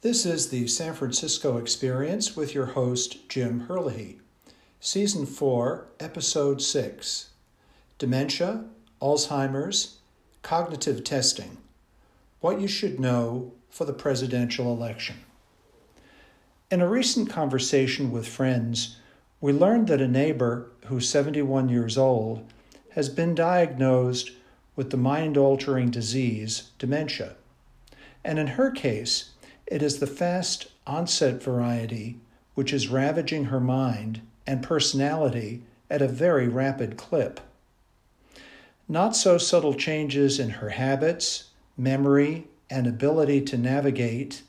This is the San Francisco Experience with your host, Jim Herlihy. Season 4, Episode 6 Dementia, Alzheimer's, Cognitive Testing What You Should Know for the Presidential Election. In a recent conversation with friends, we learned that a neighbor who's 71 years old has been diagnosed with the mind altering disease, dementia. And in her case, it is the fast onset variety which is ravaging her mind and personality at a very rapid clip. Not so subtle changes in her habits, memory, and ability to navigate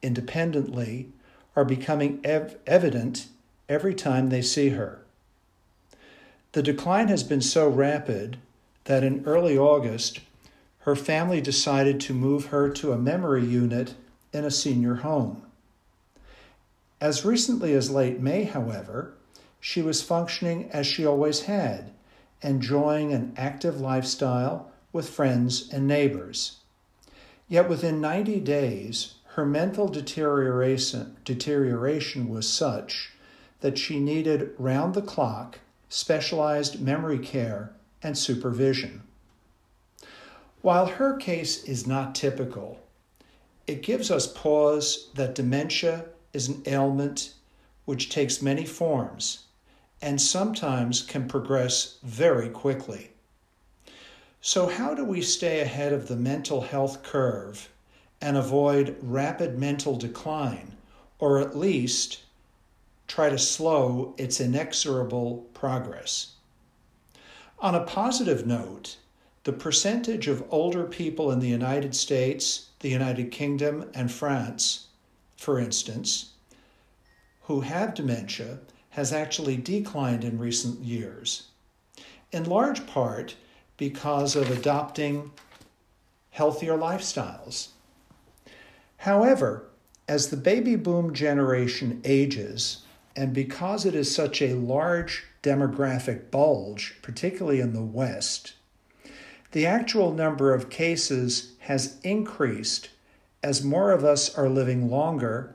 independently are becoming ev- evident every time they see her. The decline has been so rapid that in early August, her family decided to move her to a memory unit in a senior home. As recently as late May, however, she was functioning as she always had, enjoying an active lifestyle with friends and neighbors. Yet within 90 days, her mental deterioration, deterioration was such that she needed round the clock specialized memory care and supervision. While her case is not typical, it gives us pause that dementia is an ailment which takes many forms and sometimes can progress very quickly. So, how do we stay ahead of the mental health curve and avoid rapid mental decline, or at least try to slow its inexorable progress? On a positive note, the percentage of older people in the United States the United Kingdom, and France, for instance, who have dementia has actually declined in recent years, in large part because of adopting healthier lifestyles. However, as the baby boom generation ages, and because it is such a large demographic bulge, particularly in the West, the actual number of cases has increased as more of us are living longer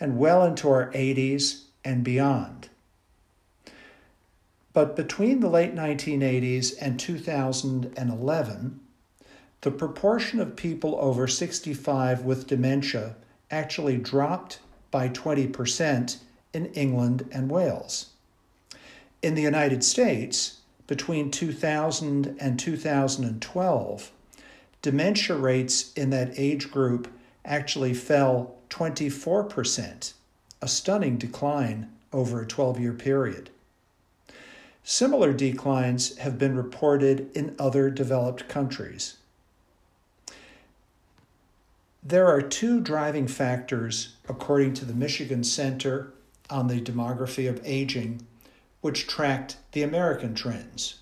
and well into our 80s and beyond. But between the late 1980s and 2011, the proportion of people over 65 with dementia actually dropped by 20% in England and Wales. In the United States, between 2000 and 2012, dementia rates in that age group actually fell 24%, a stunning decline over a 12 year period. Similar declines have been reported in other developed countries. There are two driving factors, according to the Michigan Center on the Demography of Aging, which tracked the American trends.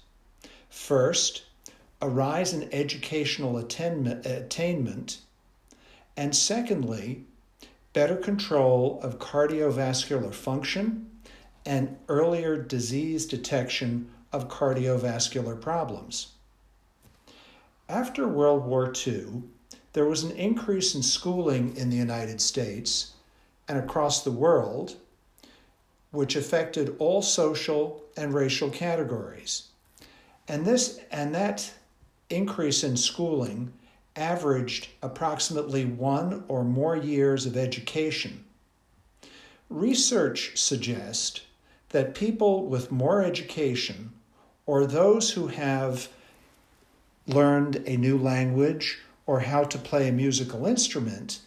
First, a rise in educational attainment, and secondly, better control of cardiovascular function and earlier disease detection of cardiovascular problems. After World War II, there was an increase in schooling in the United States and across the world which affected all social and racial categories. And this and that increase in schooling averaged approximately one or more years of education. Research suggests that people with more education or those who have learned a new language or how to play a musical instrument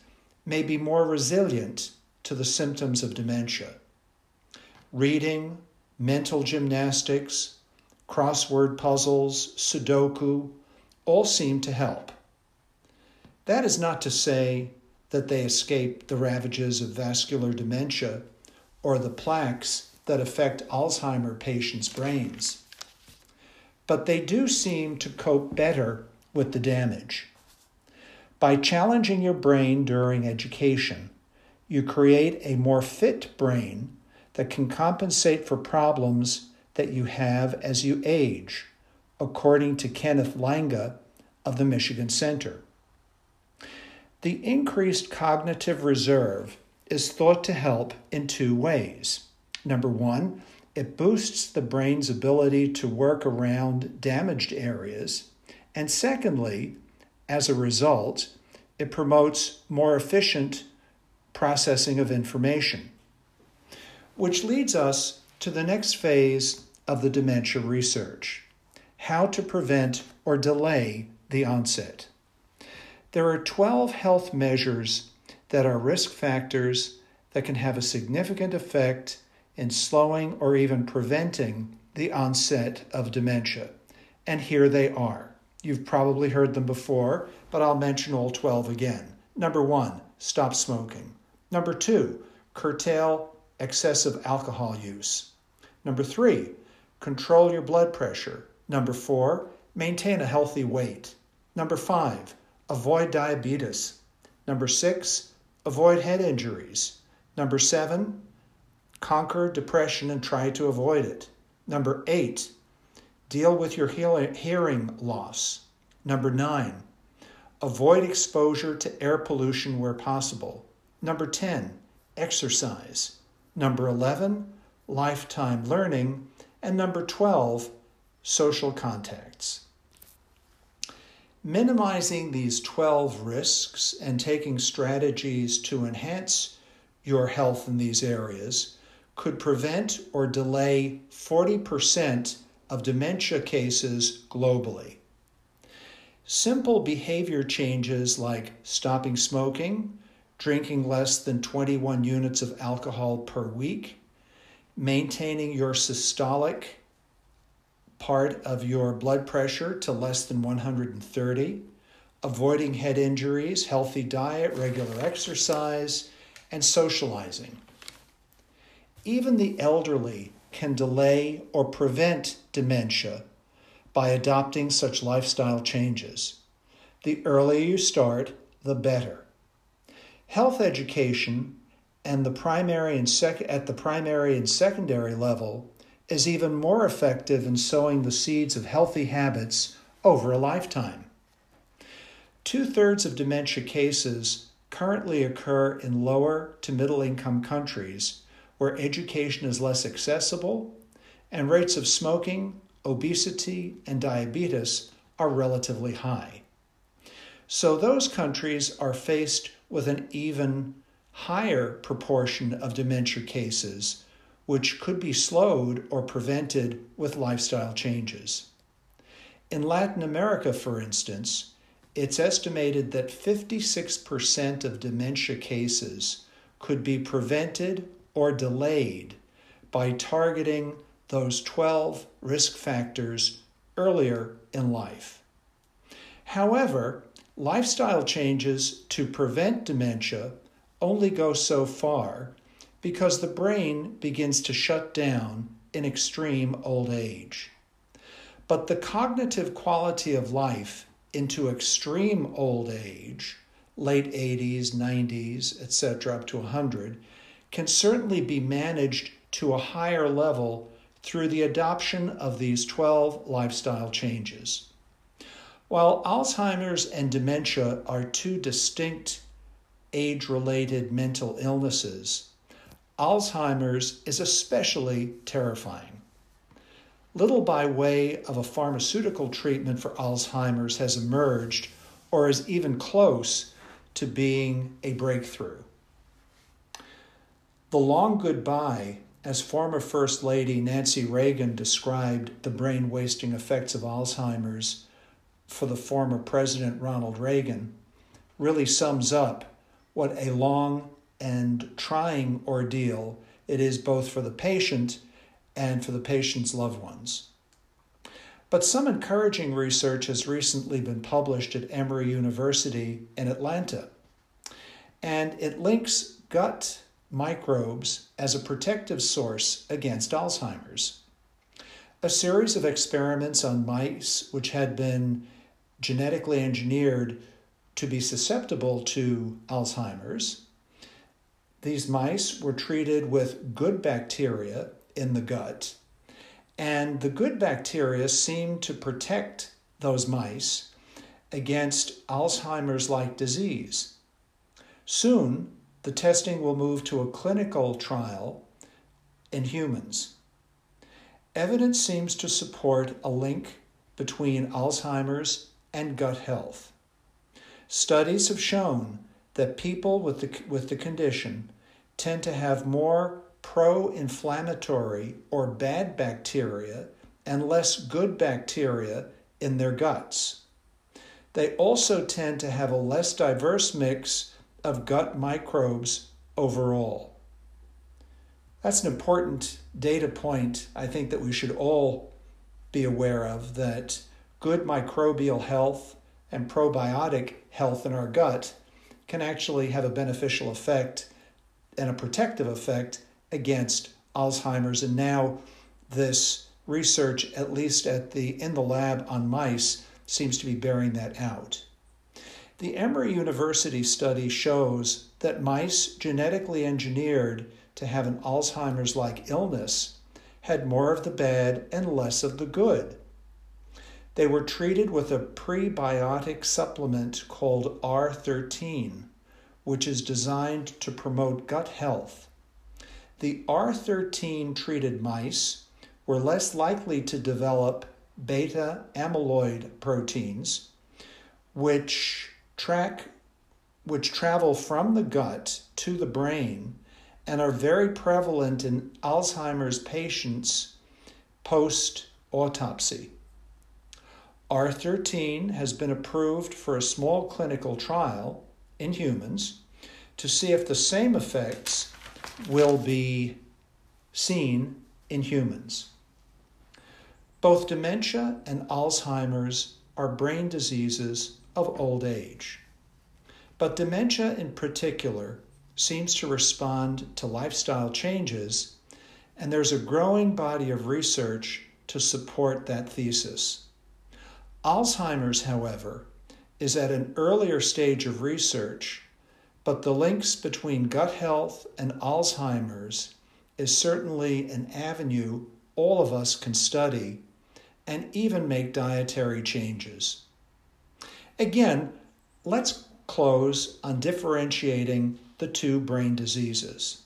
may be more resilient to the symptoms of dementia reading, mental gymnastics, crossword puzzles, Sudoku, all seem to help. That is not to say that they escape the ravages of vascular dementia or the plaques that affect Alzheimer patients' brains. But they do seem to cope better with the damage. By challenging your brain during education, you create a more fit brain that can compensate for problems that you have as you age, according to Kenneth Langa of the Michigan Center. The increased cognitive reserve is thought to help in two ways. Number one, it boosts the brain's ability to work around damaged areas. And secondly, as a result, it promotes more efficient processing of information. Which leads us to the next phase of the dementia research how to prevent or delay the onset. There are 12 health measures that are risk factors that can have a significant effect in slowing or even preventing the onset of dementia. And here they are. You've probably heard them before, but I'll mention all 12 again. Number one, stop smoking. Number two, curtail excessive alcohol use. Number three, control your blood pressure. Number four, maintain a healthy weight. Number five, avoid diabetes. Number six, avoid head injuries. Number seven, conquer depression and try to avoid it. Number eight, deal with your hearing loss. Number nine, avoid exposure to air pollution where possible. Number 10, exercise. Number 11, lifetime learning. And number 12, social contacts. Minimizing these 12 risks and taking strategies to enhance your health in these areas could prevent or delay 40% of dementia cases globally. Simple behavior changes like stopping smoking, drinking less than 21 units of alcohol per week, maintaining your systolic part of your blood pressure to less than 130, avoiding head injuries, healthy diet, regular exercise, and socializing. Even the elderly can delay or prevent dementia by adopting such lifestyle changes. The earlier you start, the better. Health education and the primary and sec- at the primary and secondary level is even more effective in sowing the seeds of healthy habits over a lifetime. Two thirds of dementia cases currently occur in lower to middle income countries where education is less accessible and rates of smoking, obesity, and diabetes are relatively high. So those countries are faced with an even higher proportion of dementia cases, which could be slowed or prevented with lifestyle changes. In Latin America, for instance, it's estimated that 56% of dementia cases could be prevented or delayed by targeting those 12 risk factors earlier in life. However, lifestyle changes to prevent dementia only go so far because the brain begins to shut down in extreme old age. But the cognitive quality of life into extreme old age, late 80s, 90s, etc., up to 100, can certainly be managed to a higher level through the adoption of these 12 lifestyle changes. While Alzheimer's and dementia are two distinct age related mental illnesses, Alzheimer's is especially terrifying. Little by way of a pharmaceutical treatment for Alzheimer's has emerged or is even close to being a breakthrough. The long goodbye as former First Lady Nancy Reagan described the brain wasting effects of Alzheimer's for the former President Ronald Reagan, really sums up what a long and trying ordeal it is both for the patient and for the patient's loved ones. But some encouraging research has recently been published at Emory University in Atlanta, and it links gut microbes as a protective source against Alzheimer's. A series of experiments on mice which had been genetically engineered to be susceptible to Alzheimer's. These mice were treated with good bacteria in the gut, and the good bacteria seemed to protect those mice against Alzheimer's like disease Soon, the testing will move to a clinical trial in humans. Evidence seems to support a link between Alzheimer's and gut health. Studies have shown that people with the, with the condition tend to have more pro inflammatory or bad bacteria and less good bacteria in their guts. They also tend to have a less diverse mix of gut microbes overall. That's an important data point I think that we should all be aware of that good microbial health and probiotic health in our gut can actually have a beneficial effect and a protective effect against Alzheimer's. And now this research, at least at the in the lab on mice, seems to be bearing that out. The Emory University study shows that mice genetically engineered to have an Alzheimer's like illness had more of the bad and less of the good. They were treated with a prebiotic supplement called R13, which is designed to promote gut health. The R13 treated mice were less likely to develop beta amyloid proteins, which track which travel from the gut to the brain and are very prevalent in Alzheimer's patients post autopsy. R13 has been approved for a small clinical trial in humans to see if the same effects will be seen in humans. Both dementia and Alzheimer's are brain diseases of old age. But dementia in particular seems to respond to lifestyle changes, and there's a growing body of research to support that thesis. Alzheimer's, however, is at an earlier stage of research, but the links between gut health and Alzheimer's is certainly an avenue all of us can study and even make dietary changes. Again, let's close on differentiating the two brain diseases.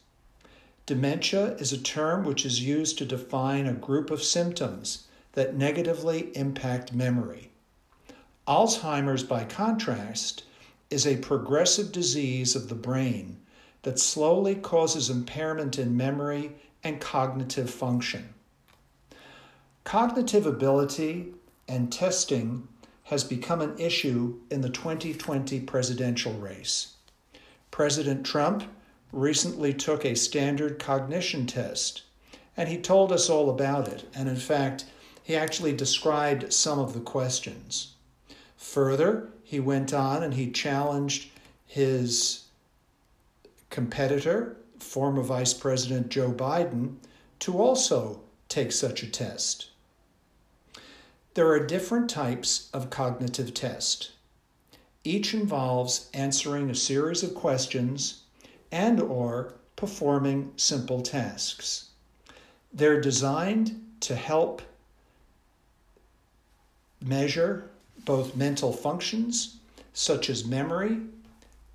Dementia is a term which is used to define a group of symptoms that negatively impact memory. Alzheimer's, by contrast, is a progressive disease of the brain that slowly causes impairment in memory and cognitive function. Cognitive ability and testing has become an issue in the 2020 presidential race. President Trump recently took a standard cognition test, and he told us all about it. And in fact, he actually described some of the questions. Further, he went on and he challenged his competitor, former Vice President Joe Biden, to also take such a test. There are different types of cognitive test. Each involves answering a series of questions and or performing simple tasks. They're designed to help measure both mental functions such as memory,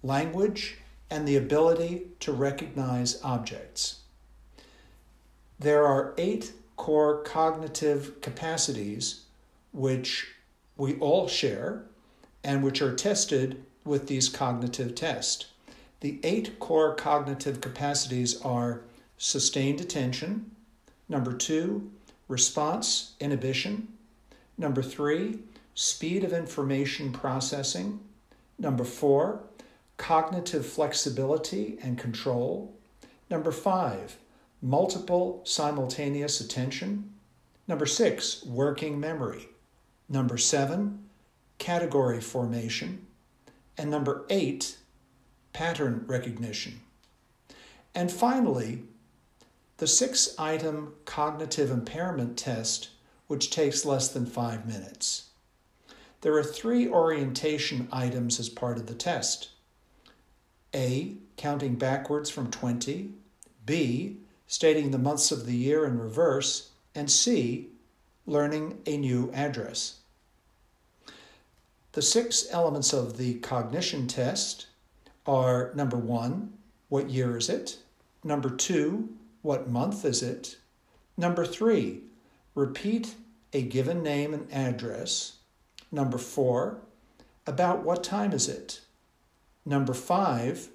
language, and the ability to recognize objects. There are eight core cognitive capacities which we all share and which are tested with these cognitive tests. The eight core cognitive capacities are sustained attention, number two, response inhibition, number three, speed of information processing. Number four, cognitive flexibility and control. Number five, multiple simultaneous attention. Number six, working memory. Number seven, category formation. And number eight, pattern recognition. And finally, the six item cognitive impairment test, which takes less than five minutes. There are three orientation items as part of the test A, counting backwards from 20, B, stating the months of the year in reverse, and C, learning a new address. The six elements of the cognition test are number one, what year is it? Number two, what month is it? Number three, repeat a given name and address. Number four, about what time is it? Number five,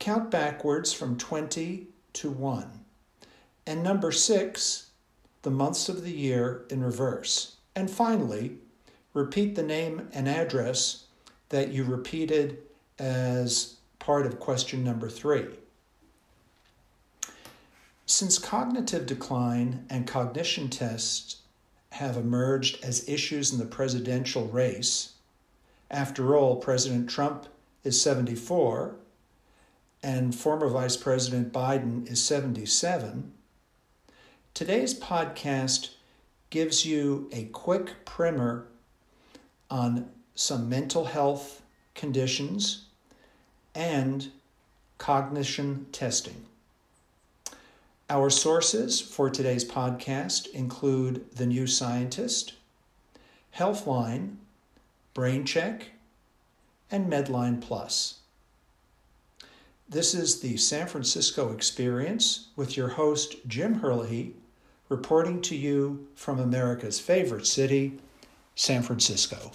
count backwards from 20 to 1. And number six, the months of the year in reverse. And finally, repeat the name and address that you repeated as part of question number three. Since cognitive decline and cognition tests have emerged as issues in the presidential race, after all, President Trump is 74 and former Vice President Biden is 77, today's podcast gives you a quick primer on some mental health conditions and cognition testing. Our sources for today's podcast include The New Scientist, Healthline, BrainCheck, and Medline Plus. This is the San Francisco Experience with your host, Jim Herlihy, reporting to you from America's favorite city, San Francisco.